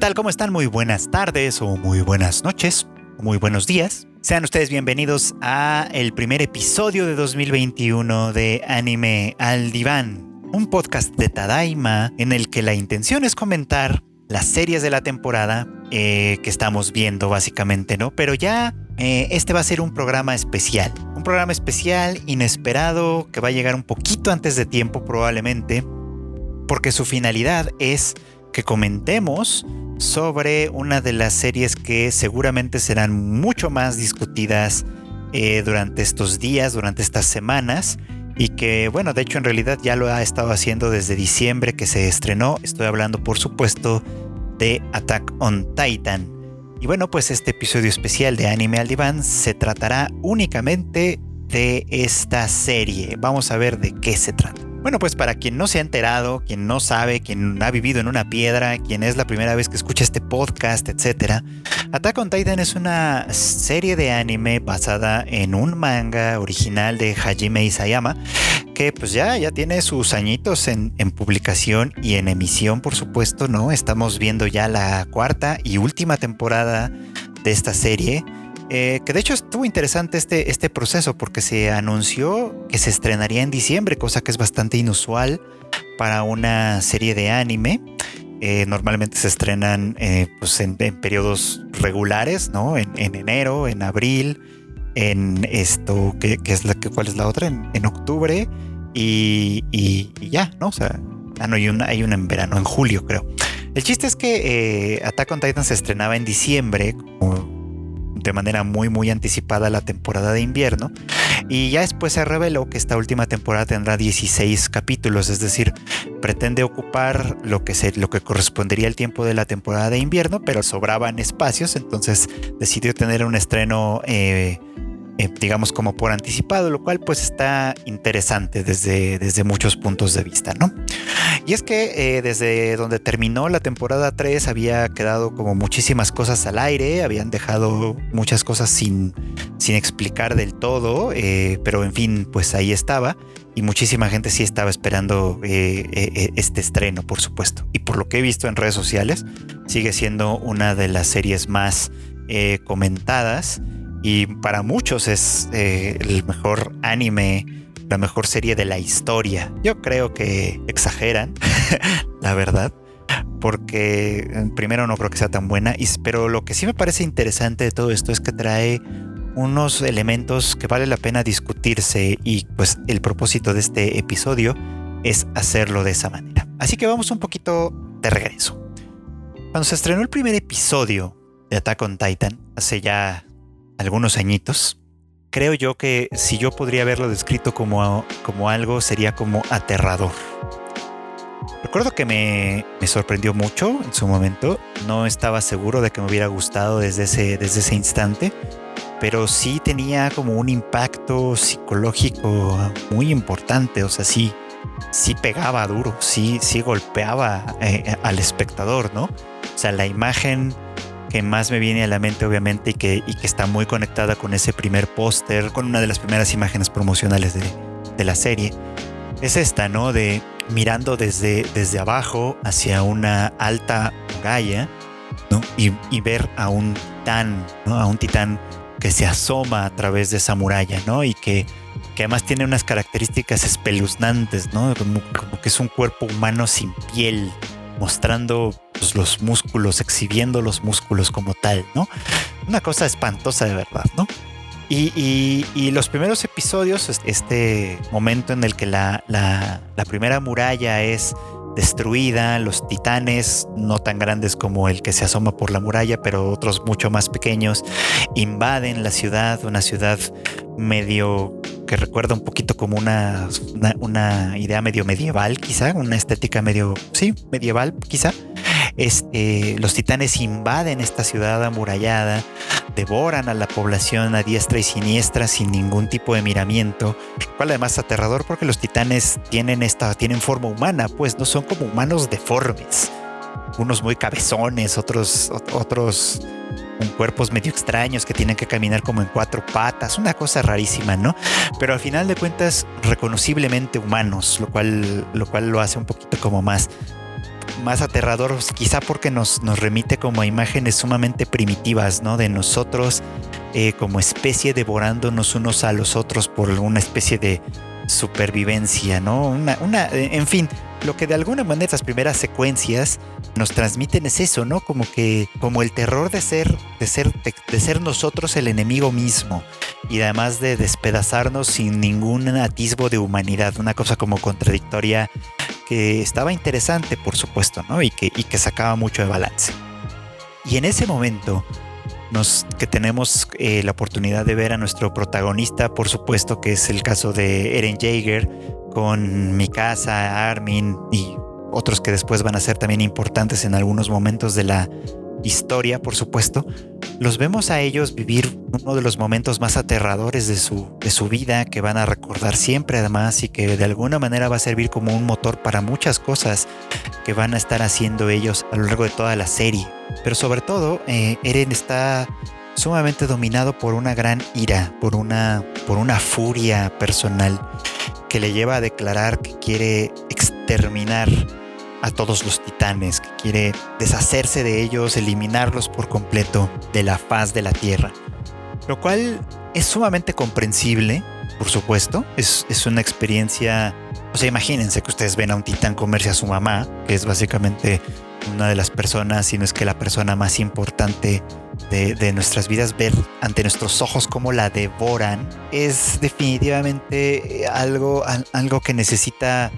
tal? ¿Cómo están? Muy buenas tardes o muy buenas noches o muy buenos días. Sean ustedes bienvenidos a el primer episodio de 2021 de Anime al Diván, un podcast de Tadaima en el que la intención es comentar las series de la temporada eh, que estamos viendo básicamente, ¿no? Pero ya eh, este va a ser un programa especial, un programa especial inesperado que va a llegar un poquito antes de tiempo probablemente, porque su finalidad es que comentemos sobre una de las series que seguramente serán mucho más discutidas eh, durante estos días, durante estas semanas. Y que, bueno, de hecho en realidad ya lo ha estado haciendo desde diciembre que se estrenó. Estoy hablando, por supuesto, de Attack on Titan. Y bueno, pues este episodio especial de Anime al Diván se tratará únicamente de esta serie. Vamos a ver de qué se trata. Bueno, pues para quien no se ha enterado, quien no sabe, quien ha vivido en una piedra, quien es la primera vez que escucha este podcast, etc. Attack on Titan es una serie de anime basada en un manga original de Hajime Isayama que pues ya, ya tiene sus añitos en, en publicación y en emisión, por supuesto, ¿no? Estamos viendo ya la cuarta y última temporada de esta serie. Eh, que de hecho estuvo interesante este, este proceso porque se anunció que se estrenaría en diciembre, cosa que es bastante inusual para una serie de anime. Eh, normalmente se estrenan eh, pues en, periodos regulares, ¿no? En, enero, en abril, en esto, que, es la que, ¿cuál es la otra? En, octubre y, ya, ¿no? O sea, ah, no, hay una, hay una en verano, en julio, creo. El chiste es que Attack on Titan se estrenaba en diciembre, de manera muy muy anticipada la temporada de invierno. Y ya después se reveló que esta última temporada tendrá 16 capítulos, es decir, pretende ocupar lo que, se, lo que correspondería al tiempo de la temporada de invierno, pero sobraban espacios, entonces decidió tener un estreno eh, eh, digamos como por anticipado, lo cual pues está interesante desde, desde muchos puntos de vista, ¿no? Y es que eh, desde donde terminó la temporada 3 había quedado como muchísimas cosas al aire, habían dejado muchas cosas sin, sin explicar del todo, eh, pero en fin, pues ahí estaba y muchísima gente sí estaba esperando este estreno, por supuesto. Y por lo que he visto en redes sociales, sigue siendo una de las series más comentadas y para muchos es eh, el mejor anime, la mejor serie de la historia. Yo creo que exageran, la verdad, porque eh, primero no creo que sea tan buena, pero lo que sí me parece interesante de todo esto es que trae unos elementos que vale la pena discutirse y pues el propósito de este episodio es hacerlo de esa manera. Así que vamos un poquito de regreso. Cuando se estrenó el primer episodio de Attack on Titan, hace ya algunos añitos, creo yo que si yo podría haberlo descrito como, como algo, sería como aterrador. Recuerdo que me, sorprendió mucho en su momento. No estaba seguro de que me hubiera gustado desde ese, desde ese instante, pero sí tenía como un impacto psicológico muy importante. O sea, sí, sí pegaba duro, sí, sí golpeaba eh, al espectador, ¿no? O sea, la imagen que más me viene a la mente obviamente y que, está muy conectada con ese primer póster, con una de las primeras imágenes promocionales de, la serie, es esta, ¿no? De mirando desde, desde abajo hacia una alta muralla, ¿no? Y, ver a un titán, ¿no? A un titán que se asoma a través de esa muralla, ¿no? Y que, que además tiene unas características espeluznantes, ¿no? Como que es un cuerpo humano sin piel, mostrando pues, los músculos, exhibiendo los músculos como tal, ¿no? Una cosa espantosa de verdad, ¿no? Y, los primeros episodios, este momento en el que la, la, primera muralla es destruida, los titanes, no tan grandes como el que se asoma por la muralla, pero otros mucho más pequeños, invaden la ciudad, una ciudad medio que recuerda un poquito como una, una, idea medio medieval, quizá, una estética medio, sí, medieval, quizá. Este, los titanes invaden esta ciudad amurallada, devoran a la población a diestra y siniestra sin ningún tipo de miramiento, cual además es aterrador porque los titanes tienen esta, tienen forma humana, pues no son como humanos deformes, unos muy cabezones, otros, otros con cuerpos medio extraños que tienen que caminar como en cuatro patas, una cosa rarísima, ¿no? Pero al final de cuentas reconociblemente humanos, lo cual lo, cual lo hace un poquito como más más aterrador, quizá porque nos, nos remite como a imágenes sumamente primitivas, ¿no? De nosotros eh, como especie devorándonos unos a los otros por una especie de supervivencia, ¿no? Una, una, en fin, lo que de alguna manera las primeras secuencias nos transmiten es eso, ¿no? Como que, como el terror de ser, de ser, de, ser nosotros el enemigo mismo y además de despedazarnos sin ningún atisbo de humanidad, una cosa como contradictoria que estaba interesante, por supuesto, ¿no? Y que, y que sacaba mucho de balance. Y en ese momento, nos, que tenemos eh, la oportunidad de ver a nuestro protagonista, por supuesto que es el caso de Eren Jaeger, con Mikasa, Armin y otros que después van a ser también importantes en algunos momentos de la historia, por supuesto, los vemos a ellos vivir uno de los momentos más aterradores de su, de su vida, que van a recordar siempre además y que de alguna manera va a servir como un motor para muchas cosas que van a estar haciendo ellos a lo largo de toda la serie. Pero sobre todo, eh, Eren está sumamente dominado por una gran ira, por una, por una furia personal que le lleva a declarar que quiere exterminar a todos los titanes, que quiere deshacerse de ellos, eliminarlos por completo de la faz de la Tierra. Lo cual es sumamente comprensible, por supuesto, es, una experiencia, o sea, imagínense que ustedes ven a un titán comerse a su mamá, que es básicamente una de las personas, si no es que la persona más importante de, nuestras vidas, ver ante nuestros ojos cómo la devoran, es definitivamente algo, algo que necesita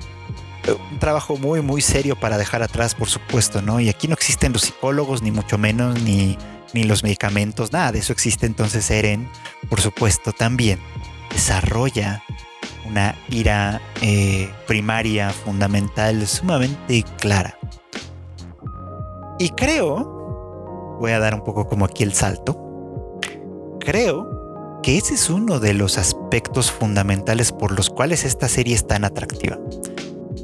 un trabajo muy, muy serio para dejar atrás, por supuesto, ¿no? Y aquí no existen los psicólogos, ni mucho menos, ni, ni los medicamentos, nada de eso existe. Entonces Eren, por supuesto, también desarrolla una ira eh, primaria, fundamental, sumamente clara. Y creo, voy a dar un poco como aquí el salto, creo que ese es uno de los aspectos fundamentales por los cuales esta serie es tan atractiva.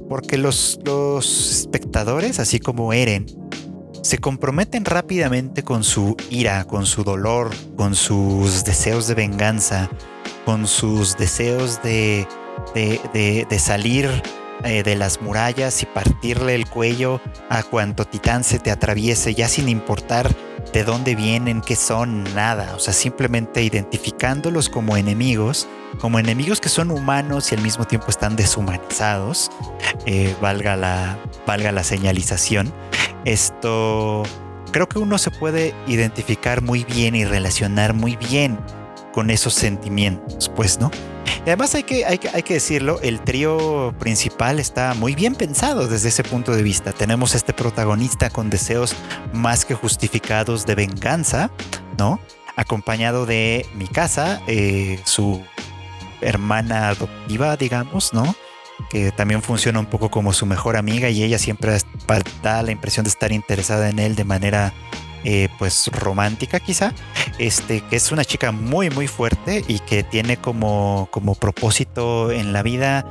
Porque los, espectadores, así como Eren, se comprometen rápidamente con su ira, con su dolor, con sus deseos de venganza, con sus deseos de, de, salir eh, de las murallas y partirle el cuello a cuanto titán se te atraviese, ya sin importar de dónde vienen, qué son, nada. O sea, simplemente identificándolos como enemigos, como enemigos que son humanos y al mismo tiempo están deshumanizados, eh, valga, la, valga la señalización. Esto creo que uno se puede identificar muy bien y relacionar muy bien con esos sentimientos, pues, ¿no? Y además hay que, hay, que, hay que decirlo, el trío principal está muy bien pensado desde ese punto de vista. Tenemos este protagonista con deseos más que justificados de venganza, ¿no? Acompañado de Mikasa, eh, su hermana adoptiva, digamos, ¿no? Que también funciona un poco como su mejor amiga y ella siempre da la impresión de estar interesada en él de manera eh, pues romántica quizá, este, que es una chica muy muy fuerte y que tiene como, como propósito en la vida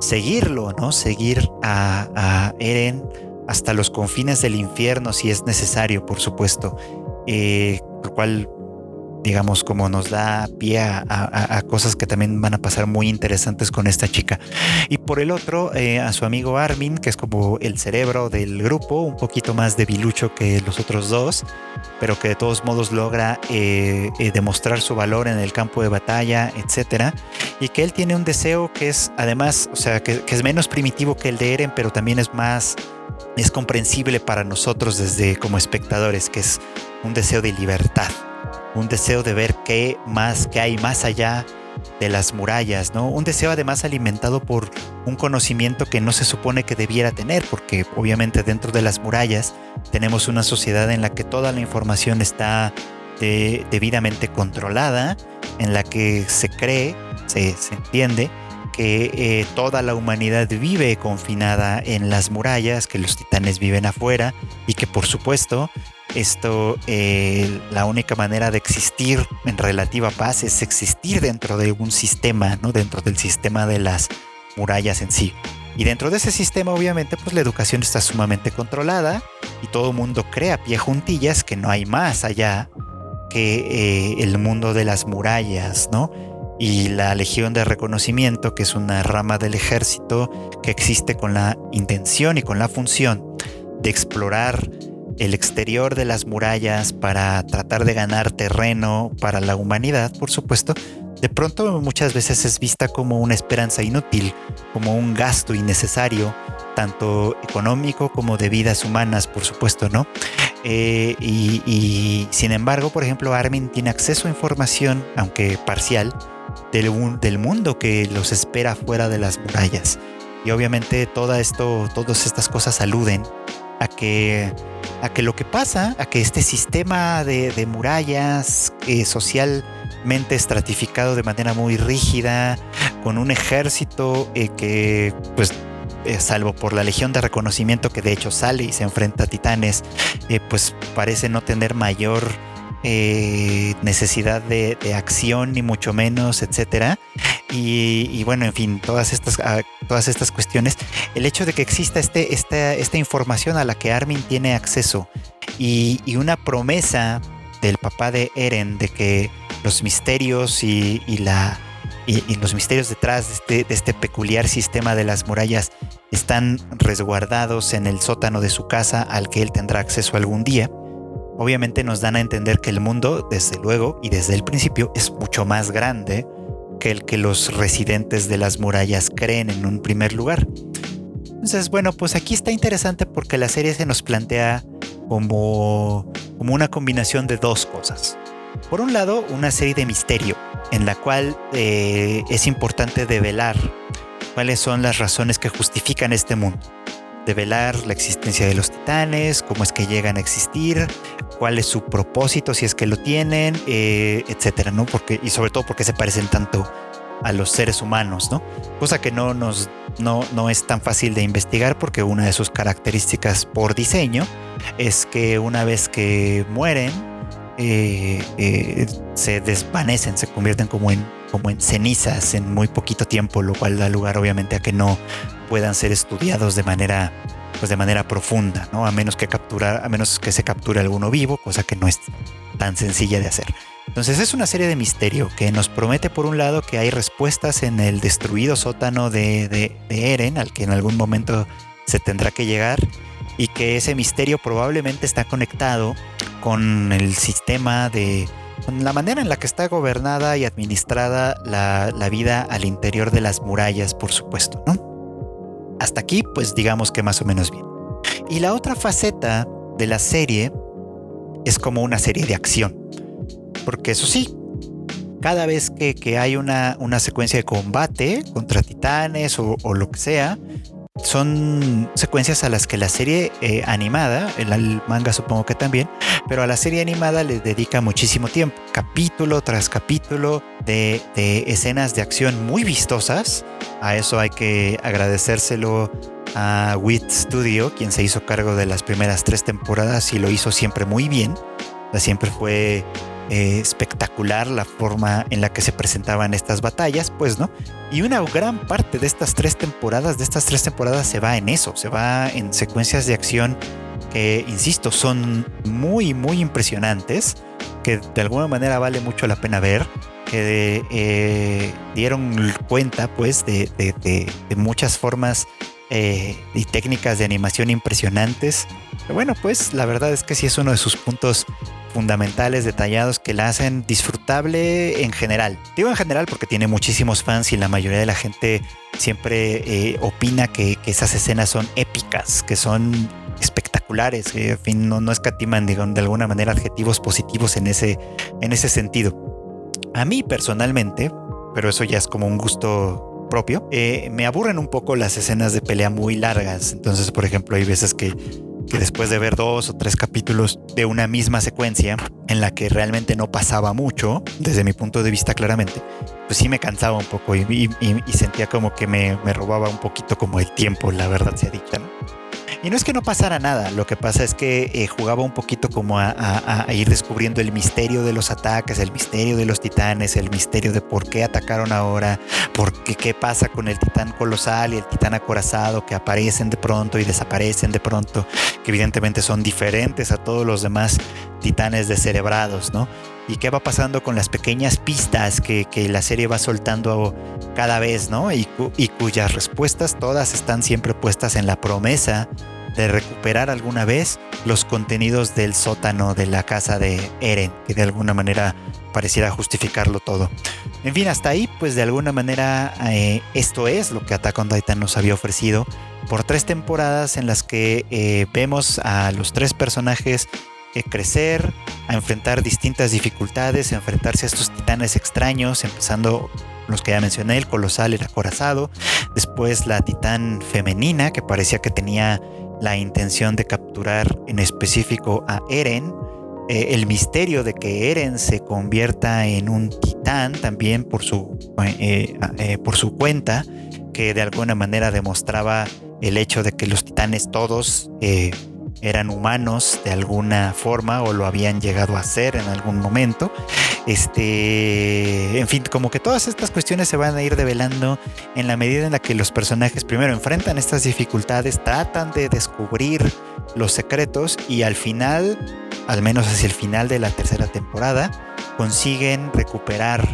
seguirlo, ¿no? Seguir a, Eren hasta los confines del infierno si es necesario, por supuesto. Eh, lo cual digamos, como nos da pie a, cosas que también van a pasar muy interesantes con esta chica. Y por el otro, eh, a su amigo Armin, que es como el cerebro del grupo, un poquito más debilucho que los otros dos, pero que de todos modos logra eh, eh, demostrar su valor en el campo de batalla, etcétera, y que él tiene un deseo que es además, o sea, que, que es menos primitivo que el de Eren, pero también es más es comprensible para nosotros desde como espectadores, que es un deseo de libertad un deseo de ver qué más, qué hay más allá de las murallas, ¿no? Un deseo además alimentado por un conocimiento que no se supone que debiera tener, porque obviamente dentro de las murallas tenemos una sociedad en la que toda la información está debidamente controlada, en la que se cree, se, entiende, que eh, toda la humanidad vive confinada en las murallas, que los titanes viven afuera y que por supuesto esto, eh, la única manera de existir en relativa paz es existir dentro de un sistema, ¿no? Dentro del sistema de las murallas en sí. Y dentro de ese sistema, obviamente, pues la educación está sumamente controlada y todo mundo cree a pie juntillas que no hay más allá que eh, el mundo de las murallas, ¿no? Y la Legión de Reconocimiento, que es una rama del ejército que existe con la intención y con la función de explorar el exterior de las murallas para tratar de ganar terreno para la humanidad, por supuesto, de pronto muchas veces es vista como una esperanza inútil, como un gasto innecesario, tanto económico como de vidas humanas, por supuesto, ¿no? Eh, y, sin embargo, por ejemplo, Armin tiene acceso a información, aunque parcial, del, mundo que los espera fuera de las murallas. Y obviamente todo esto, todas estas cosas aluden a que, a que lo que pasa, a que este sistema de, murallas eh, socialmente estratificado de manera muy rígida, con un ejército eh, que, pues, eh, salvo por la Legión de Reconocimiento que de hecho sale y se enfrenta a titanes, pues parece no tener mayor eh, necesidad de, acción ni mucho menos, etcétera. Y, bueno, en fin, todas estas, ah, todas estas cuestiones. El hecho de que exista este, esta, esta información a la que Armin tiene acceso y, una promesa del papá de Eren de que los misterios y, la, y, los misterios detrás de este, de este peculiar sistema de las murallas están resguardados en el sótano de su casa al que él tendrá acceso algún día obviamente nos dan a entender que el mundo, desde luego y desde el principio, es mucho más grande que el que los residentes de las murallas creen en un primer lugar. Entonces, bueno, pues aquí está interesante porque la serie se nos plantea como, como una combinación de dos cosas. Por un lado, una serie de misterio, en la cual eh, es importante develar cuáles son las razones que justifican este mundo develar la existencia de los titanes, cómo es que llegan a existir, cuál es su propósito, si es que lo tienen, eh, etcétera, ¿no? Porque, y sobre todo porque se parecen tanto a los seres humanos, ¿no? Cosa que no nos no, no es tan fácil de investigar porque una de sus características por diseño es que una vez que mueren eh, eh, se desvanecen, se convierten como en, como en cenizas en muy poquito tiempo, lo cual da lugar obviamente a que no puedan ser estudiados de manera pues de manera profunda, ¿no? A menos que capturar, a menos que se capture alguno vivo, cosa que no es tan sencilla de hacer. Entonces es una serie de misterio que nos promete por un lado que hay respuestas en el destruido sótano de, de, Eren, al que en algún momento se tendrá que llegar, y que ese misterio probablemente está conectado con el sistema de, con la manera en la que está gobernada y administrada la, la vida al interior de las murallas, por supuesto, ¿no? Hasta aquí, pues digamos que más o menos bien. Y la otra faceta de la serie es como una serie de acción. Porque eso sí, cada vez que, hay una, una, secuencia de combate contra titanes o, lo que sea, son secuencias a las que la serie eh, animada, el, manga supongo que también, pero a la serie animada le dedica muchísimo tiempo, capítulo tras capítulo de, escenas de acción muy vistosas. A eso hay que agradecérselo a Wit Studio, quien se hizo cargo de las primeras tres temporadas y lo hizo siempre muy bien. Siempre fue eh, espectacular la forma en la que se presentaban estas batallas, pues, ¿no? Y una gran parte de estas tres temporadas, de estas tres temporadas se va en eso, se va en secuencias de acción que, insisto, son muy, muy impresionantes, que de alguna manera vale mucho la pena ver, que eh, dieron cuenta, pues, de, muchas formas eh, y técnicas de animación impresionantes. Bueno, pues la verdad es que sí es uno de sus puntos fundamentales, detallados, que la hacen disfrutable en general. Digo en general porque tiene muchísimos fans y la mayoría de la gente siempre eh, opina que, esas escenas son épicas, que son espectaculares, que en fin no, no escatiman de alguna manera adjetivos positivos en ese, en ese sentido. A mí personalmente, pero eso ya es como un gusto propio, eh, me aburren un poco las escenas de pelea muy largas. Entonces, por ejemplo, hay veces que que después de ver dos o tres capítulos de una misma secuencia en la que realmente no pasaba mucho, desde mi punto de vista claramente, pues sí me cansaba un poco y, sentía como que me, me, robaba un poquito como el tiempo, la verdad se ha dicho, ¿no? Y no es que no pasara nada, lo que pasa es que eh, jugaba un poquito como a, ir descubriendo el misterio de los ataques, el misterio de los titanes, el misterio de por qué atacaron ahora, por qué, qué pasa con el titán colosal y el titán acorazado que aparecen de pronto y desaparecen de pronto, que evidentemente son diferentes a todos los demás titanes descerebrados, ¿no? y qué va pasando con las pequeñas pistas que, la serie va soltando cada vez, ¿no? Y, y, cuyas respuestas todas están siempre puestas en la promesa de recuperar alguna vez los contenidos del sótano de la casa de Eren, que de alguna manera pareciera justificarlo todo. En fin, hasta ahí, pues de alguna manera eh, esto es lo que Attack Titan nos había ofrecido por tres temporadas en las que eh, vemos a los tres personajes eh, crecer, a enfrentar distintas dificultades, a enfrentarse a estos titanes extraños, empezando los que ya mencioné, el colosal, el acorazado, después la titán femenina que parecía que tenía la intención de capturar en específico a Eren, eh, el misterio de que Eren se convierta en un titán también por su, eh, eh, por su cuenta, que de alguna manera demostraba el hecho de que los titanes todos eran humanos de alguna forma o lo habían llegado a ser en algún momento. Este, en fin, como que todas estas cuestiones se van a ir develando en la medida en la que los personajes primero enfrentan estas dificultades, tratan de descubrir los secretos y al final, al menos hacia el final de la tercera temporada, consiguen recuperar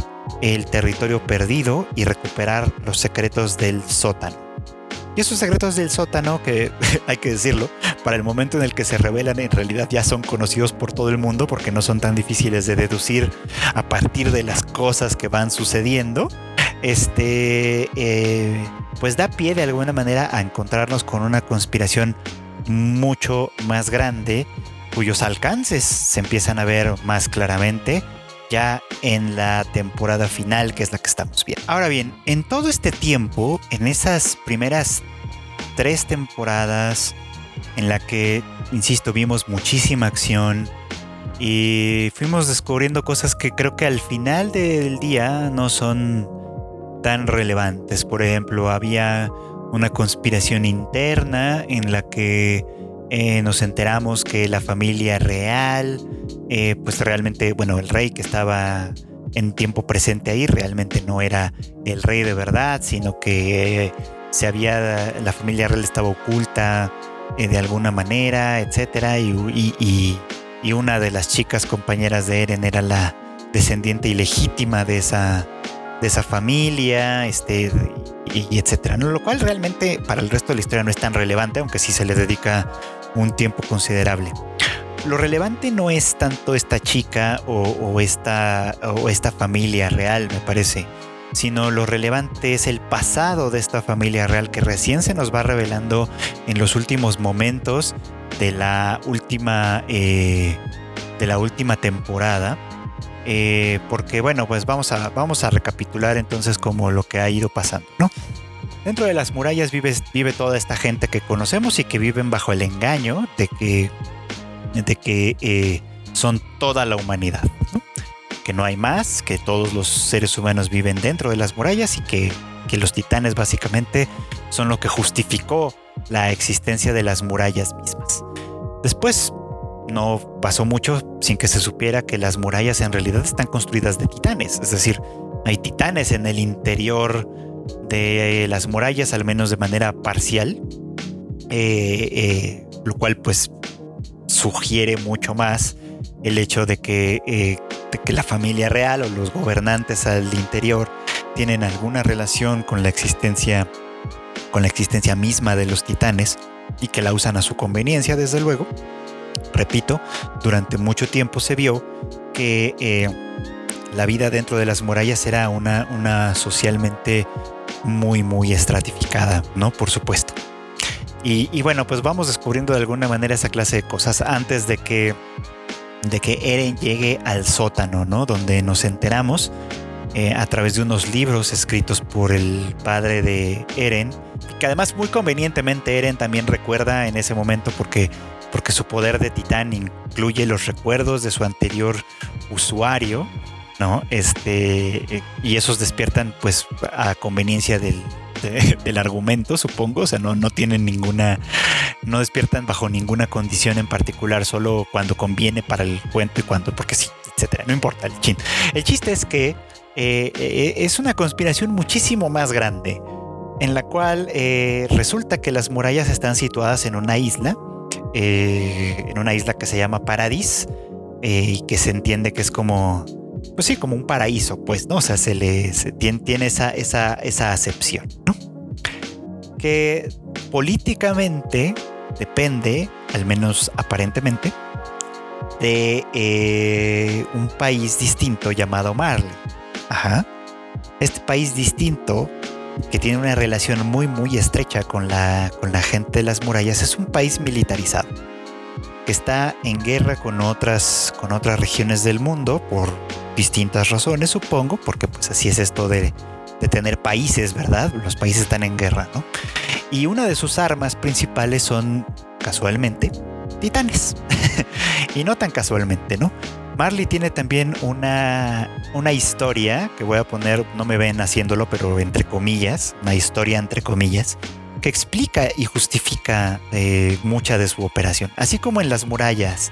el territorio perdido y recuperar los secretos del sótano. Y esos secretos del sótano, que hay que decirlo, para el momento en el que se revelan, en realidad ya son conocidos por todo el mundo porque no son tan difíciles de deducir a partir de las cosas que van sucediendo. Este, eh, pues da pie de alguna manera a encontrarnos con una conspiración mucho más grande, cuyos alcances se empiezan a ver más claramente ya en la temporada final, que es la que estamos viendo. Ahora bien, en todo este tiempo, en esas primeras tres temporadas, en la que, insisto, vimos muchísima acción y fuimos descubriendo cosas que creo que al final del día no son tan relevantes. Por ejemplo, había una conspiración interna en la que eh, nos enteramos que la familia real, eh, pues realmente, bueno, el rey que estaba en tiempo presente ahí realmente no era el rey de verdad, sino que se había, la familia real estaba oculta eh, de alguna manera, etcétera, y, una de las chicas compañeras de Eren era la descendiente ilegítima de esa, de esa familia, este, y, etcétera. Lo cual realmente para el resto de la historia no es tan relevante, aunque sí se le dedica un tiempo considerable. Lo relevante no es tanto esta chica o, esta, o esta familia real, me parece, sino lo relevante es el pasado de esta familia real que recién se nos va revelando en los últimos momentos de la última, eh, de la última temporada. Eh, porque bueno, pues vamos a, vamos a recapitular entonces como lo que ha ido pasando, ¿no? Dentro de las murallas vive, vive toda esta gente que conocemos y que viven bajo el engaño de que, de que eh, son toda la humanidad. Que no hay más, que todos los seres humanos viven dentro de las murallas y que, que los titanes básicamente son lo que justificó la existencia de las murallas mismas. Después no pasó mucho sin que se supiera que las murallas en realidad están construidas de titanes, es decir, hay titanes en el interior de las murallas, al menos de manera parcial, eh, eh, lo cual pues sugiere mucho más el hecho de que, eh, que la familia real o los gobernantes al interior tienen alguna relación con la existencia con la existencia misma de los titanes y que la usan a su conveniencia, desde luego. Repito, durante mucho tiempo se vio que la vida dentro de las murallas era una, una socialmente muy, muy estratificada, ¿no? Por supuesto. Y, bueno, pues vamos descubriendo de alguna manera esa clase de cosas antes de que, de que Eren llegue al sótano, ¿no? Donde nos enteramos eh, a través de unos libros escritos por el padre de Eren, que además muy convenientemente Eren también recuerda en ese momento porque, porque su poder de titán incluye los recuerdos de su anterior usuario, ¿no? Este, eh, y esos despiertan pues a conveniencia del, del argumento, supongo, o sea, no, no tienen ninguna, no despiertan bajo ninguna condición en particular, solo cuando conviene para el cuento y cuando, porque sí, etcétera, no importa el chin. El chiste es que eh, eh, es una conspiración muchísimo más grande, en la cual resulta que las murallas están situadas en una isla, en una isla que se llama Paradis, y que se entiende que es como pues sí, como un paraíso, pues, ¿no? O sea, se le tiene, esa, esa, esa acepción, ¿no? Que políticamente depende, al menos aparentemente, de eh, un país distinto llamado Marley. Ajá. Este país distinto que tiene una relación muy muy estrecha con la, con la gente de las murallas es un país militarizado está en guerra con otras, con otras regiones del mundo por distintas razones, supongo, porque pues así es esto de, de tener países, ¿verdad? Los países están en guerra, ¿no? Y una de sus armas principales son, casualmente, titanes. y no tan casualmente, ¿no? Marley tiene también una, una historia que voy a poner, no me ven haciéndolo, pero entre comillas, una historia entre comillas, que explica y justifica eh, mucha de su operación. Así como en las murallas,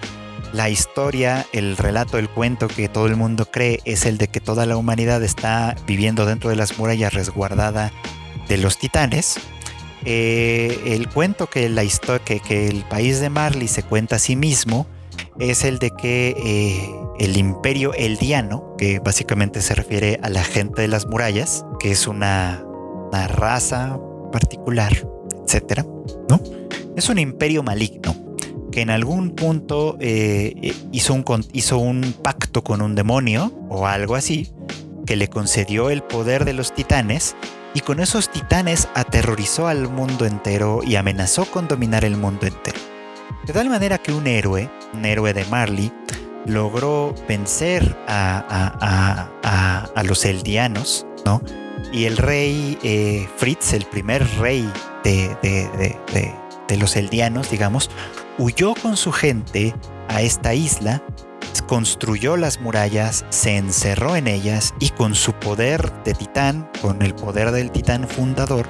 la historia, el relato, el cuento que todo el mundo cree es el de que toda la humanidad está viviendo dentro de las murallas resguardada de los titanes. Eh, el cuento que, la historia, que, el país de Marley se cuenta a sí mismo es el de que eh, el imperio eldiano, que básicamente se refiere a la gente de las murallas, que es una raza particular, etcétera, ¿no? Es un imperio maligno que en algún punto eh, hizo, un, hizo un pacto con un demonio o algo así, que le concedió el poder de los titanes y con esos titanes aterrorizó al mundo entero y amenazó con dominar el mundo entero. De tal manera que un héroe, un héroe de Marley, logró vencer a, a los eldianos, ¿no? Y el rey eh, Fritz, el primer rey de, de, los eldianos, digamos, huyó con su gente a esta isla, construyó las murallas, se encerró en ellas y con su poder de titán, con el poder del titán fundador,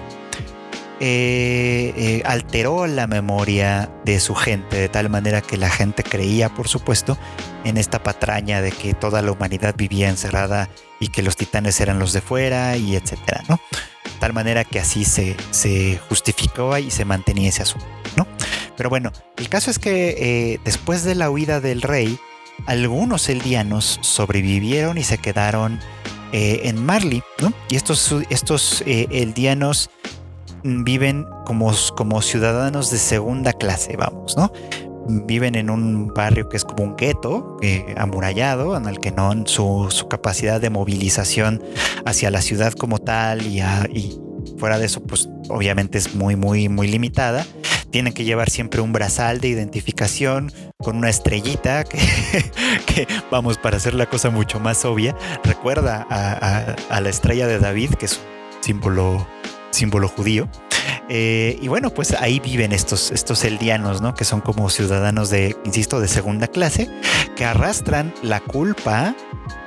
eh, eh, alteró la memoria de su gente de tal manera que la gente creía, por supuesto, en esta patraña de que toda la humanidad vivía encerrada y que los titanes eran los de fuera y etcétera, ¿no? De tal manera que así se, se justificó y se mantenía ese asunto, ¿no? Pero bueno, el caso es que eh, después de la huida del rey, algunos eldianos sobrevivieron y se quedaron en Marley, ¿no? Y estos, estos eldianos viven como, como ciudadanos de segunda clase, vamos, ¿no? Viven en un barrio que es como un gueto eh, amurallado, en el que no su, su, capacidad de movilización hacia la ciudad como tal y, fuera de eso, pues obviamente es muy, muy, muy limitada tienen que llevar siempre un brazal de identificación con una estrellita que, que vamos, para hacer la cosa mucho más obvia, recuerda a, a, la estrella de David, que es un símbolo símbolo judío. Eh, y bueno, pues ahí viven estos, estos eldianos, ¿no? Que son como ciudadanos de, insisto, de segunda clase, que arrastran la culpa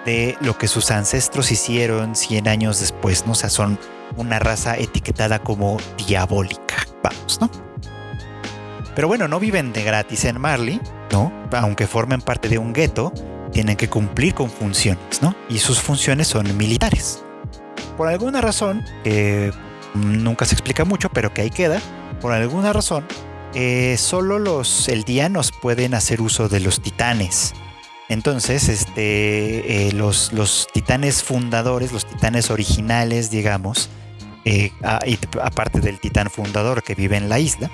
de lo que sus ancestros hicieron 100 años después, ¿no? O sea, son una raza etiquetada como diabólica, vamos, ¿no? Pero bueno, no viven de gratis en Marley, ¿no? Aunque formen parte de un gueto, tienen que cumplir con funciones, ¿no? Y sus funciones son militares. Por alguna razón, eh, nunca se explica mucho, pero que ahí queda, por alguna razón, eh, solo los eldianos pueden hacer uso de los titanes. Entonces, este, eh, los, los, titanes fundadores, los titanes originales, digamos, eh, aparte del titán fundador que vive en la isla,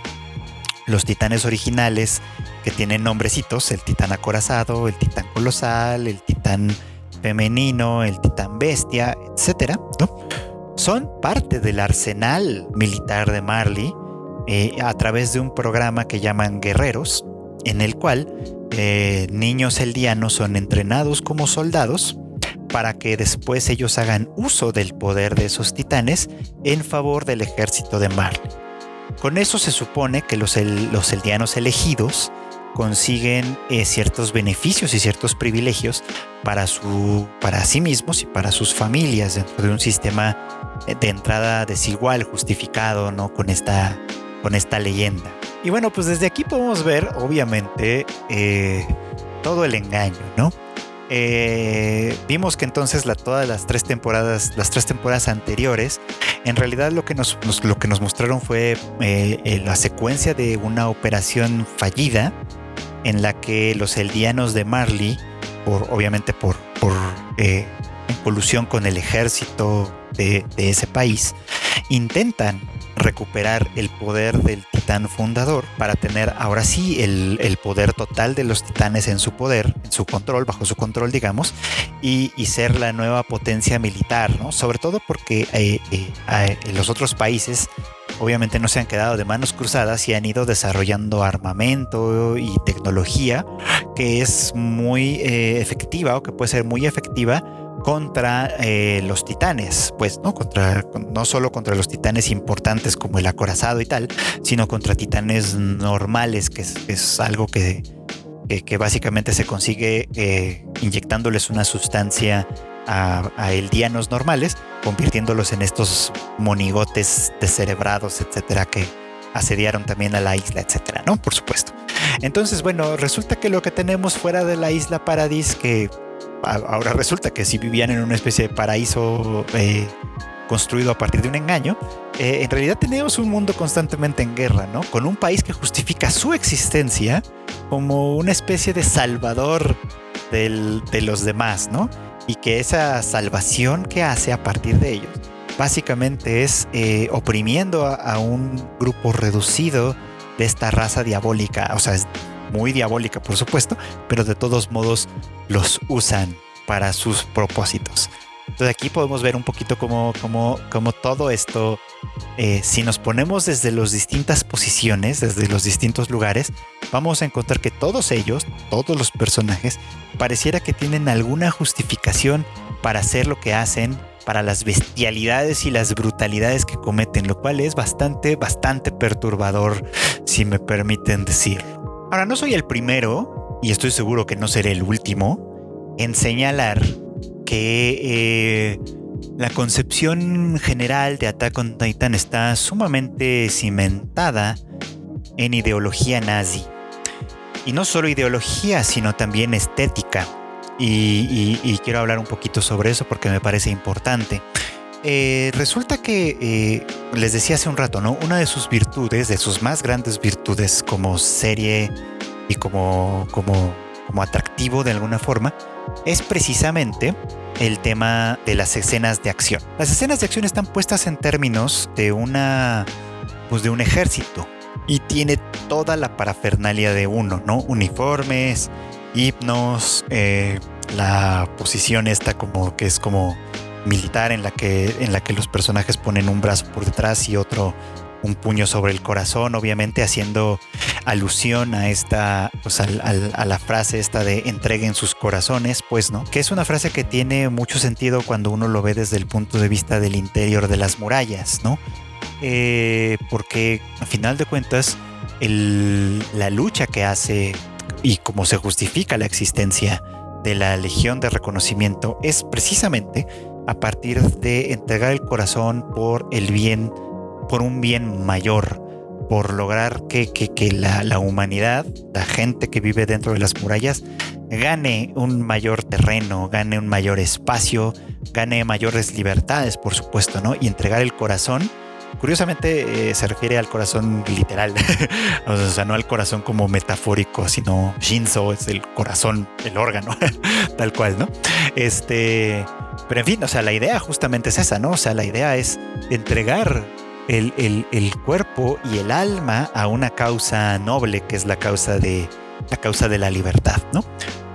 los titanes originales que tienen nombrecitos, el titán acorazado, el titán colosal, el titán femenino, el titán bestia, etcétera, ¿no? Son parte del arsenal militar de Marley eh, a través de un programa que llaman Guerreros, en el cual eh, niños eldianos son entrenados como soldados para que después ellos hagan uso del poder de esos titanes en favor del ejército de Marley. Con eso se supone que los, los eldianos elegidos consiguen eh, ciertos beneficios y ciertos privilegios para, su, para sí mismos y para sus familias dentro de un sistema de entrada desigual, justificado, ¿no? Con esta, con esta leyenda. Y bueno, pues desde aquí podemos ver, obviamente, eh, todo el engaño, ¿no? vimos que entonces la, todas las tres temporadas, las tres temporadas anteriores, en realidad lo que nos, lo que nos mostraron fue la secuencia de una operación fallida en la que los eldianos de Marley, por, obviamente por, por eh, en colusión con el ejército de, ese país, intentan recuperar el poder del titán fundador para tener ahora sí el, poder total de los titanes en su poder, en su control, bajo su control, digamos, y, ser la nueva potencia militar, ¿no? Sobre todo porque eh, eh, los otros países obviamente no se han quedado de manos cruzadas y han ido desarrollando armamento y tecnología que es muy eh, efectiva o que puede ser muy efectiva contra eh, los titanes, pues, ¿no? Contra, no solo contra los titanes importantes como el acorazado y tal, sino contra titanes normales, que es, algo que, que, básicamente se consigue eh, inyectándoles una sustancia a, a eldianos normales, convirtiéndolos en estos monigotes descerebrados, etcétera, que asediaron también a la isla, etcétera, ¿no? Por supuesto. Entonces, bueno, resulta que lo que tenemos fuera de la isla Paradis, que ahora resulta que si vivían en una especie de paraíso eh, construido a partir de un engaño, eh, en realidad tenemos un mundo constantemente en guerra, ¿no? Con un país que justifica su existencia como una especie de salvador de los demás, ¿no? Y que esa salvación que hace a partir de ellos básicamente es eh, oprimiendo a, un grupo reducido de esta raza diabólica, o sea, es muy diabólica por supuesto, pero de todos modos los usan para sus propósitos. Entonces aquí podemos ver un poquito cómo, todo esto, eh, si nos ponemos desde las distintas posiciones, desde los distintos lugares, vamos a encontrar que todos ellos, todos los personajes, pareciera que tienen alguna justificación para hacer lo que hacen, para las bestialidades y las brutalidades que cometen, lo cual es bastante, bastante perturbador, si me permiten decirlo. Ahora, no soy el primero, y estoy seguro que no seré el último, en señalar que eh, la concepción general de Attack on Titan está sumamente cimentada en ideología nazi. Y no solo ideología, sino también estética. Y, quiero hablar un poquito sobre eso porque me parece importante. Eh, resulta que, eh, les decía hace un rato, ¿no? Una de sus virtudes, de sus más grandes virtudes como serie y como, como, como atractivo de alguna forma, es precisamente el tema de las escenas de acción. Las escenas de acción están puestas en términos de una, pues de un ejército y tiene toda la parafernalia de uno, ¿no? Uniformes, hipnos, eh, la posición esta como que es como militar en la que, en la que los personajes ponen un brazo por detrás y otro un puño sobre el corazón, obviamente haciendo alusión a esta, pues a la frase esta de entreguen sus corazones, pues, ¿no? Que es una frase que tiene mucho sentido cuando uno lo ve desde el punto de vista del interior de las murallas, ¿no? Eh, porque a final de cuentas, la lucha que hace y cómo se justifica la existencia de la Legión de Reconocimiento es precisamente a partir de entregar el corazón por el bien, por un bien mayor, por lograr que, la, humanidad, la gente que vive dentro de las murallas, gane un mayor terreno, gane un mayor espacio, gane mayores libertades, por supuesto, ¿no? Y entregar el corazón. Curiosamente eh, se refiere al corazón literal, o sea, no al corazón como metafórico, sino Shinzo es el corazón, el órgano, tal cual, ¿no? Este, pero en fin, o sea, la idea justamente es esa, ¿no? O sea, la idea es entregar el, cuerpo y el alma a una causa noble, que es la causa de la causa de la libertad, ¿no?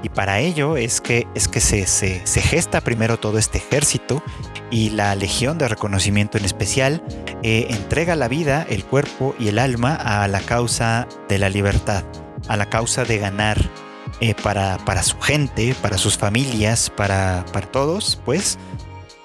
Y para ello es que, es que se, se, gesta primero todo este ejército y la Legión de Reconocimiento en especial eh, entrega la vida, el cuerpo y el alma a la causa de la libertad, a la causa de ganar eh, para, para, su gente, para sus familias, para, para todos, pues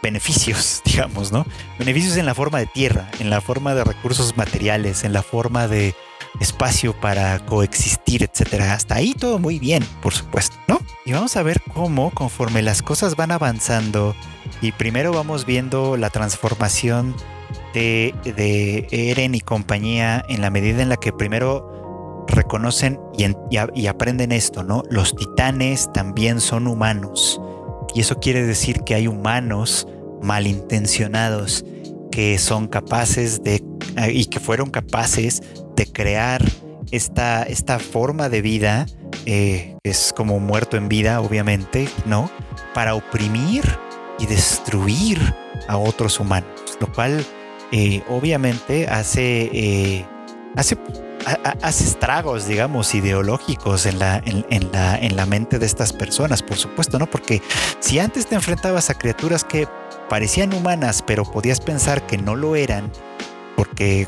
beneficios, digamos, ¿no? Beneficios en la forma de tierra, en la forma de recursos materiales, en la forma de espacio para coexistir, etcétera. Hasta ahí todo muy bien, por supuesto, ¿no? Y vamos a ver cómo, conforme las cosas van avanzando, y primero vamos viendo la transformación de, de Eren y compañía en la medida en la que primero reconocen y, aprenden esto, ¿no? Los titanes también son humanos. Y eso quiere decir que hay humanos malintencionados que son capaces de y que fueron capaces de crear esta, esta forma de vida, eh, es como muerto en vida, obviamente, ¿no? Para oprimir y destruir a otros humanos, lo cual eh, obviamente hace, hace, hace estragos, digamos, ideológicos en la, en, la, en la mente de estas personas, por supuesto, ¿no? Porque si antes te enfrentabas a criaturas que parecían humanas, pero podías pensar que no lo eran, porque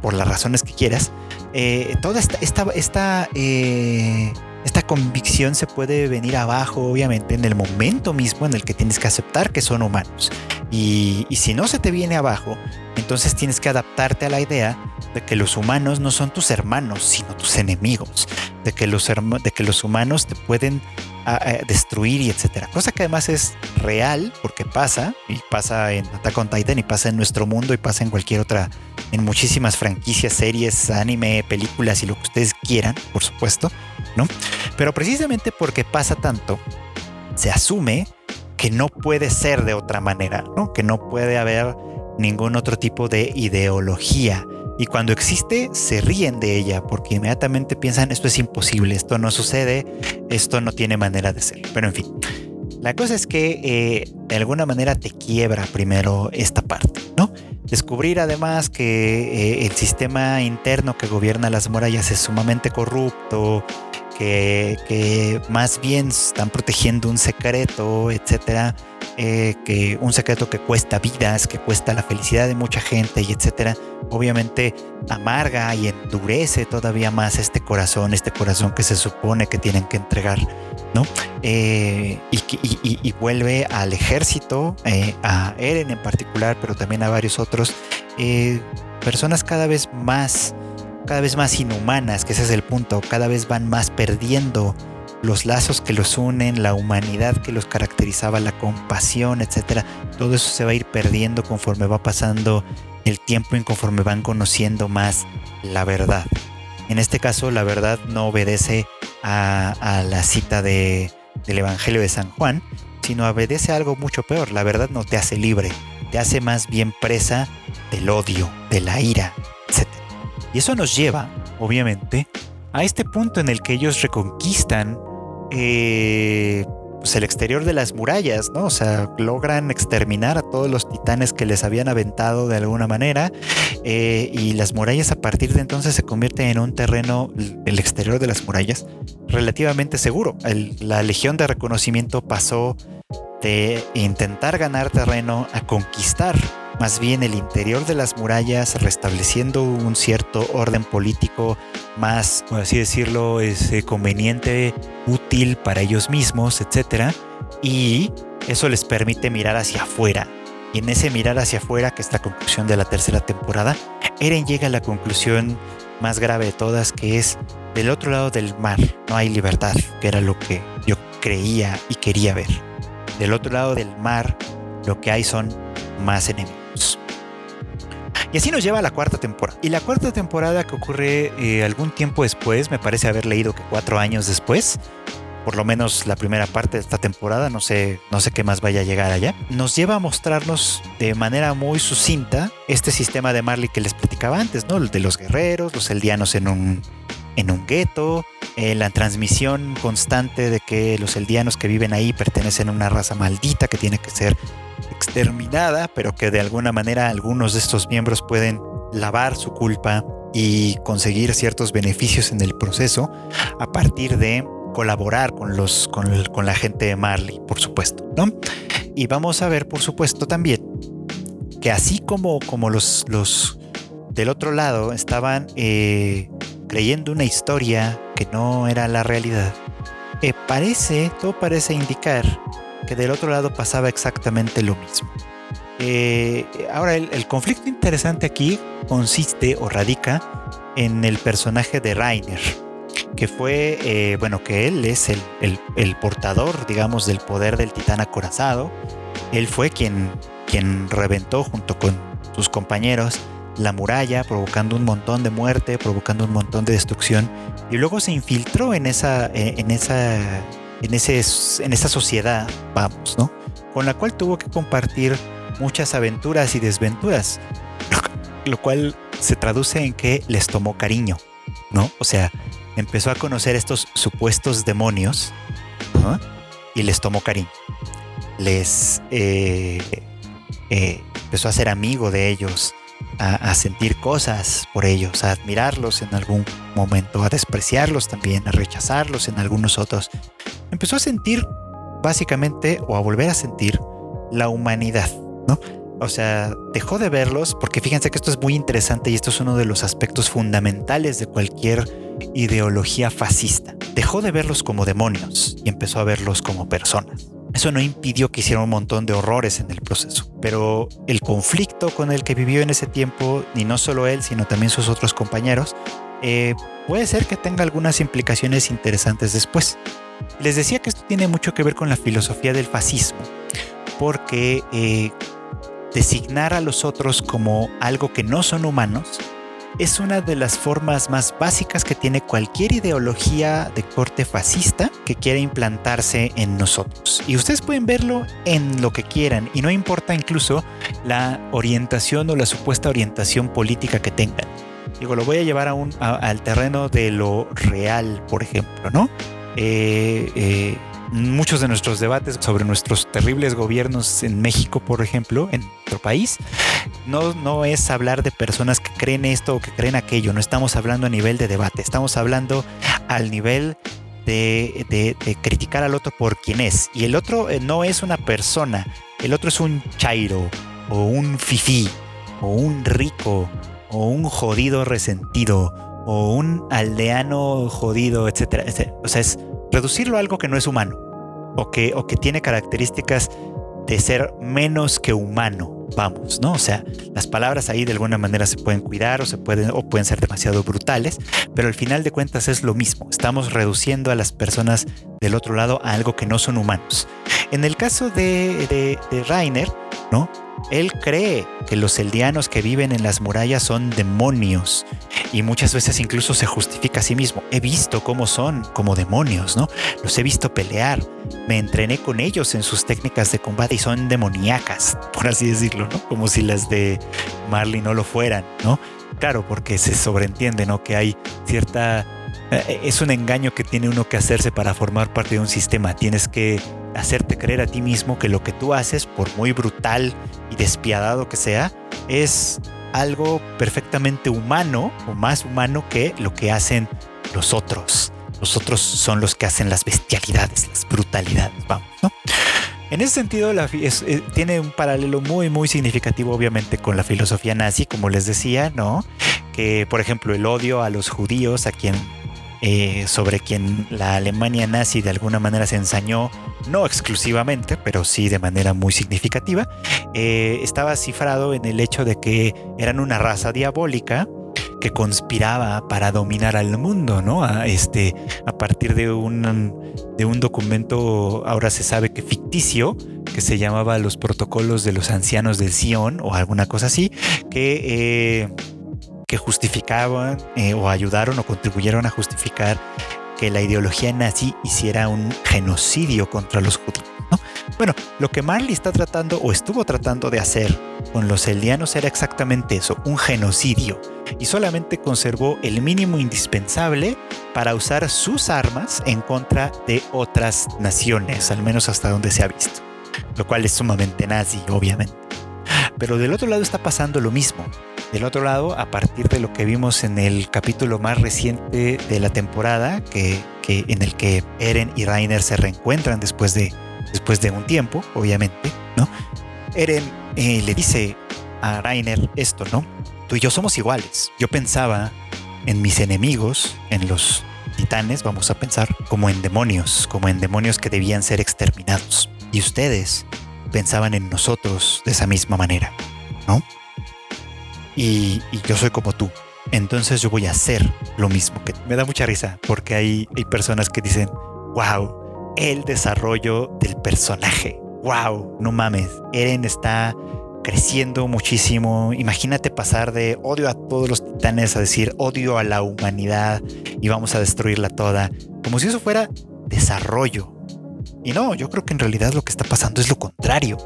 por las razones que quieras, eh, toda esta, esta, esta, eh, esta, convicción se puede venir abajo, obviamente, en el momento mismo en el que tienes que aceptar que son humanos. Y, si no se te viene abajo, entonces tienes que adaptarte a la idea de que los humanos no son tus hermanos, sino tus enemigos, de que los, de que los humanos te pueden destruir y etcétera. Cosa que además es real porque pasa y pasa en Attack on Titan y pasa en nuestro mundo y pasa en cualquier otra, en muchísimas franquicias, series, anime, películas y lo que ustedes quieran, por supuesto, ¿no? Pero precisamente porque pasa tanto, se asume que no puede ser de otra manera, ¿no? Que no puede haber ningún otro tipo de ideología y cuando existe, se ríen de ella porque inmediatamente piensan esto es imposible, esto no sucede, esto no tiene manera de ser. Pero en fin, la cosa es que eh, de alguna manera te quiebra primero esta parte, ¿no? Descubrir además que eh, el sistema interno que gobierna las murallas es sumamente corrupto, que, más bien están protegiendo un secreto, etcétera eh, que un secreto que cuesta vidas, que cuesta la felicidad de mucha gente y etcétera, obviamente amarga y endurece todavía más este corazón, este corazón que se supone que tienen que entregar, ¿no? Eh, y, vuelve al ejército, eh, a Eren en particular, pero también a varios otros, personas cada vez más, cada vez más inhumanas, que ese es el punto, cada vez van más perdiendo los lazos que los unen, la humanidad que los caracterizaba, la compasión, etcétera, todo eso se va a ir perdiendo conforme va pasando el tiempo y conforme van conociendo más la verdad. En este caso, la verdad no obedece a, la cita de, del Evangelio de San Juan, sino obedece a algo mucho peor. La verdad no te hace libre, te hace más bien presa del odio, de la ira, etc. Y eso nos lleva, obviamente, a este punto en el que ellos reconquistan eh, pues el exterior de las murallas, ¿no? O sea, logran exterminar a todos los titanes que les habían aventado de alguna manera eh, y las murallas a partir de entonces se convierten en un terreno, el exterior de las murallas, relativamente seguro. la Legión de Reconocimiento pasó de intentar ganar terreno a conquistar más bien el interior de las murallas, restableciendo un cierto orden político más, por así decirlo, es eh, conveniente, útil para ellos mismos, etc. Y eso les permite mirar hacia afuera. Y en ese mirar hacia afuera, que es la conclusión de la tercera temporada, Eren llega a la conclusión más grave de todas, que es del otro lado del mar no hay libertad, que era lo que yo creía y quería ver. Del otro lado del mar lo que hay son más enemigos. Y así nos lleva a la cuarta temporada. Y la cuarta temporada que ocurre eh, algún tiempo después, me parece haber leído que cuatro años después, por lo menos la primera parte de esta temporada, no sé, no sé qué más vaya a llegar allá, nos lleva a mostrarnos de manera muy sucinta este sistema de Marley que les platicaba antes, ¿no? El de los guerreros, los eldianos en un, en un gueto, eh, la transmisión constante de que los eldianos que viven ahí pertenecen a una raza maldita que tiene que ser exterminada, pero que de alguna manera algunos de estos miembros pueden lavar su culpa y conseguir ciertos beneficios en el proceso a partir de colaborar con, los, con, la gente de Marley, por supuesto. ¿no? Y vamos a ver, por supuesto, también que así como, como los, los del otro lado estaban eh, creyendo una historia que no era la realidad, eh, parece, todo parece indicar que del otro lado pasaba exactamente lo mismo. Eh, ahora, el, conflicto interesante aquí consiste o radica en el personaje de Rainer, que fue, eh, bueno, que él es el, portador, digamos, del poder del titán acorazado. Él fue quien, quien reventó junto con sus compañeros la muralla, provocando un montón de muerte, provocando un montón de destrucción, y luego se infiltró en esa, en esa en, ese, en esa sociedad, vamos, ¿no? Con la cual tuvo que compartir muchas aventuras y desventuras, lo, cual se traduce en que les tomó cariño, ¿no? O sea, empezó a conocer estos supuestos demonios y les tomó cariño. Les, eh, eh, empezó a ser amigo de ellos, a, sentir cosas por ellos, a admirarlos en algún momento, a despreciarlos también, a rechazarlos en algunos otros. Empezó a sentir básicamente o a volver a sentir la humanidad, ¿no? O sea, dejó de verlos porque fíjense que esto es muy interesante y esto es uno de los aspectos fundamentales de cualquier ideología fascista. Dejó de verlos como demonios y empezó a verlos como personas. Eso no impidió que hiciera un montón de horrores en el proceso, pero el conflicto con el que vivió en ese tiempo, y no solo él, sino también sus otros compañeros, eh, puede ser que tenga algunas implicaciones interesantes después. Les decía que esto tiene mucho que ver con la filosofía del fascismo, porque eh, designar a los otros como algo que no son humanos es una de las formas más básicas que tiene cualquier ideología de corte fascista que quiere implantarse en nosotros. Y ustedes pueden verlo en lo que quieran y no importa incluso la orientación o la supuesta orientación política que tengan. Digo, lo voy a llevar a un, al terreno de lo real, por ejemplo, ¿no? Eh, eh, muchos de nuestros debates sobre nuestros terribles gobiernos en México, por ejemplo, en nuestro país, no, no es hablar de personas que creen esto o que creen aquello, no estamos hablando a nivel de debate, estamos hablando al nivel de, de, criticar al otro por quien es. Y el otro eh, no es una persona, el otro es un chairo o un fifí o un rico o un jodido resentido o un aldeano jodido, etcétera. O sea, es reducirlo a algo que no es humano o que, o que tiene características de ser menos que humano, vamos, ¿no? O sea, las palabras ahí de alguna manera se pueden cuidar o se pueden o pueden ser demasiado brutales, pero al final de cuentas es lo mismo. Estamos reduciendo a las personas del otro lado a algo que no son humanos. En el caso de, de, de Rainer, ¿no? Él cree que los eldianos que viven en las murallas son demonios y muchas veces incluso se justifica a sí mismo. He visto cómo son como demonios, ¿no? Los he visto pelear. Me entrené con ellos en sus técnicas de combate y son demoníacas, por así decirlo, ¿no? Como si las de Marley no lo fueran, ¿no? Claro, porque se sobreentiende, ¿no? Que hay cierta eh, es un engaño que tiene uno que hacerse para formar parte de un sistema. Tienes que hacerte creer a ti mismo que lo que tú haces, por muy brutal y despiadado que sea, es algo perfectamente humano o más humano que lo que hacen los otros. Los otros son los que hacen las bestialidades, las brutalidades, vamos, ¿no? En ese sentido, eh, tiene un paralelo muy, muy significativo, obviamente, con la filosofía nazi, como les decía, ¿no? Que, por ejemplo, el odio a los judíos, a quien eh, sobre quien la Alemania nazi de alguna manera se ensañó, no exclusivamente, pero sí de manera muy significativa, eh, estaba cifrado en el hecho de que eran una raza diabólica que conspiraba para dominar al mundo, ¿no? A, este, a partir de un, de un documento, ahora se sabe que ficticio, que se llamaba Los Protocolos de los Ancianos del Sion o alguna cosa así, que... Eh, que justificaban eh, o ayudaron o contribuyeron a justificar que la ideología nazi hiciera un genocidio contra los judíos. Bueno, lo que Marley está tratando o estuvo tratando de hacer con los eldianos era exactamente eso, un genocidio, y solamente conservó el mínimo indispensable para usar sus armas en contra de otras naciones, al menos hasta donde se ha visto, lo cual es sumamente nazi, obviamente. Pero del otro lado está pasando lo mismo. Del otro lado, a partir de lo que vimos en el capítulo más reciente de la temporada, que, en el que Eren y Rainer se reencuentran después de, después de un tiempo, obviamente, ¿no? Eren eh, le dice a Rainer esto, ¿no? Tú y yo somos iguales. Yo pensaba en mis enemigos, en los titanes, vamos a pensar, como en demonios, como en demonios que debían ser exterminados. Y ustedes pensaban en nosotros de esa misma manera, ¿no? Y, yo soy como tú. Entonces yo voy a hacer lo mismo que me da mucha risa porque hay, hay personas que dicen, wow, el desarrollo del personaje. Wow, no mames, Eren está creciendo muchísimo. Imagínate pasar de odio a todos los titanes a decir odio a la humanidad y vamos a destruirla toda, como si eso fuera desarrollo. Y no, yo creo que en realidad lo que está pasando es lo contrario.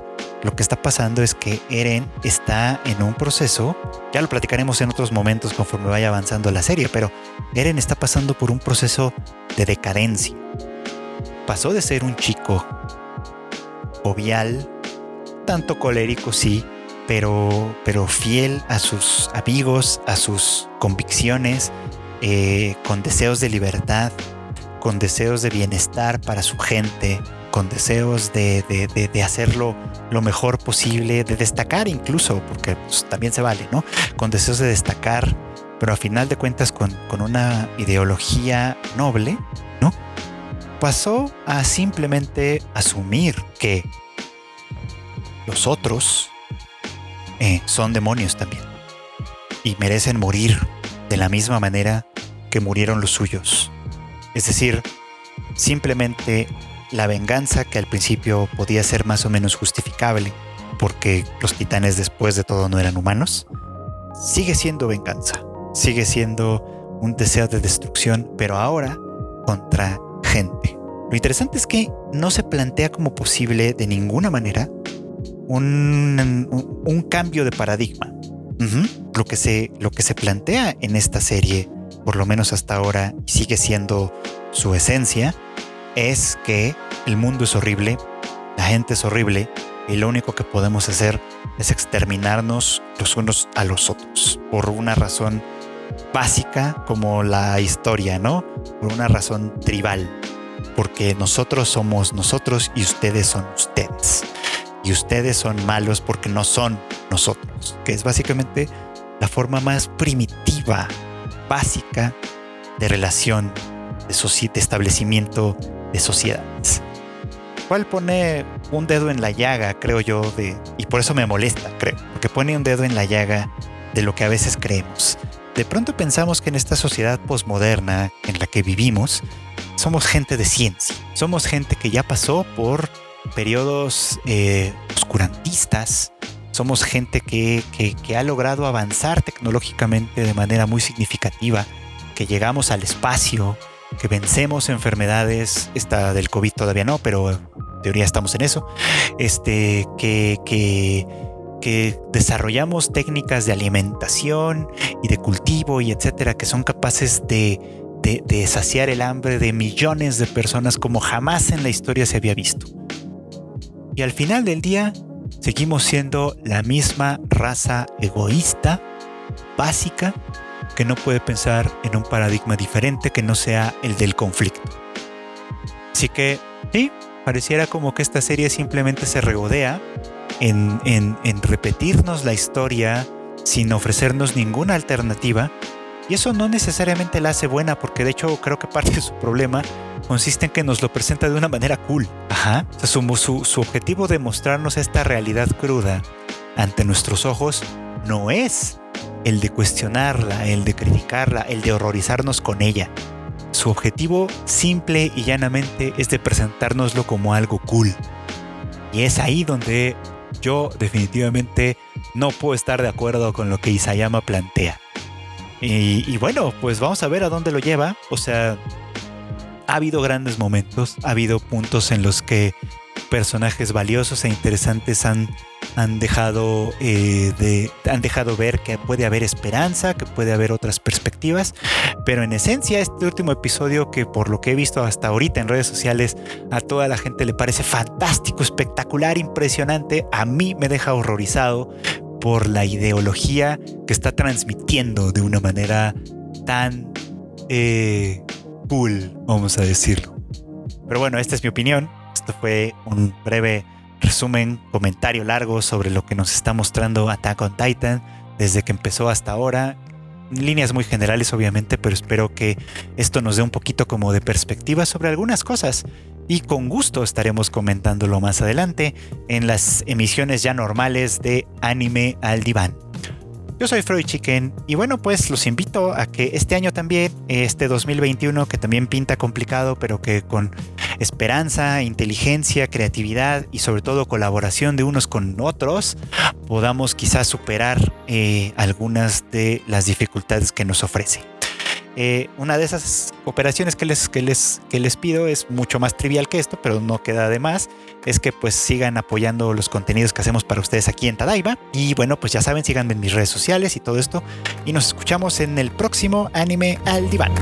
Lo que está pasando es que Eren está en un proceso, ya lo platicaremos en otros momentos conforme vaya avanzando la serie, pero Eren está pasando por un proceso de decadencia. Pasó de ser un chico jovial, tanto colérico sí, pero, pero fiel a sus amigos, a sus convicciones, eh, con deseos de libertad, con deseos de bienestar para su gente, con deseos de, de, hacerlo lo mejor posible, de destacar incluso, porque pues, también se vale, ¿no? Con deseos de destacar, pero a final de cuentas con, con una ideología noble, ¿no? Pasó a simplemente asumir que los otros eh, son demonios también y merecen morir de la misma manera que murieron los suyos. Es decir, simplemente la venganza que al principio podía ser más o menos justificable, porque los titanes después de todo no eran humanos, sigue siendo venganza, sigue siendo un deseo de destrucción, pero ahora contra gente. Lo interesante es que no se plantea como posible de ninguna manera un, cambio de paradigma. lo, que se, lo que se plantea en esta serie, por lo menos hasta ahora, sigue siendo su esencia, es que el mundo es horrible, la gente es horrible y lo único que podemos hacer es exterminarnos los unos a los otros por una razón básica como la historia, ¿no? Por una razón tribal, porque nosotros somos nosotros y ustedes son ustedes. Y ustedes son malos porque no son nosotros, que es básicamente la forma más primitiva, básica de relación, de, de establecimiento de sociedades. ¿Cuál pone un dedo en la llaga, creo yo, de, y por eso me molesta, creo, porque pone un dedo en la llaga de lo que a veces creemos. De pronto pensamos que en esta sociedad posmoderna en la que vivimos, somos gente de ciencia, somos gente que ya pasó por periodos eh, oscurantistas, somos gente que, que ha logrado avanzar tecnológicamente de manera muy significativa, que llegamos al espacio, que vencemos enfermedades, esta del COVID todavía no, pero en teoría estamos en eso, este, que, que, que desarrollamos técnicas de alimentación y de cultivo y etcétera, que son capaces de, de, de saciar el hambre de millones de personas como jamás en la historia se había visto. Y al final del día, seguimos siendo la misma raza egoísta, básica, que no puede pensar en un paradigma diferente que no sea el del conflicto. Así que, sí, pareciera como que esta serie simplemente se regodea en, en, en repetirnos la historia sin ofrecernos ninguna alternativa. Y eso no necesariamente la hace buena, porque de hecho creo que parte de su problema consiste en que nos lo presenta de una manera cool. Ajá. O sea, su, su, su objetivo de mostrarnos esta realidad cruda ante nuestros ojos no es el de cuestionarla, el de criticarla, el de horrorizarnos con ella. Su objetivo simple y llanamente es de presentárnoslo como algo cool. Y es ahí donde yo definitivamente no puedo estar de acuerdo con lo que Isayama plantea. Y, y, bueno, pues vamos a ver a dónde lo lleva. O sea, ha habido grandes momentos, ha habido puntos en los que personajes valiosos e interesantes han han dejado, eh, de, han dejado ver que puede haber esperanza, que puede haber otras perspectivas, pero en esencia este último episodio que por lo que he visto hasta ahorita en redes sociales a toda la gente le parece fantástico, espectacular, impresionante, a mí me deja horrorizado por la ideología que está transmitiendo de una manera tan eh, cool, vamos a decirlo. Pero bueno, esta es mi opinión. Esto fue un breve resumen, comentario largo sobre lo que nos está mostrando Attack on Titan desde que empezó hasta ahora. Líneas muy generales obviamente, pero espero que esto nos dé un poquito como de perspectiva sobre algunas cosas y con gusto estaremos comentándolo más adelante en las emisiones ya normales de Anime al Diván. Yo soy Freud Chicken y bueno, pues los invito a que este año también, este 2021, que también pinta complicado, pero que con esperanza, inteligencia, creatividad y sobre todo colaboración de unos con otros, podamos quizás superar eh, algunas de las dificultades que nos ofrece. Eh, una de esas operaciones que les, que, les, que les pido es mucho más trivial que esto, pero no queda de más, es que pues sigan apoyando los contenidos que hacemos para ustedes aquí en Tadaiba. Y bueno, pues ya saben, síganme en mis redes sociales y todo esto. Y nos escuchamos en el próximo Anime al Diván.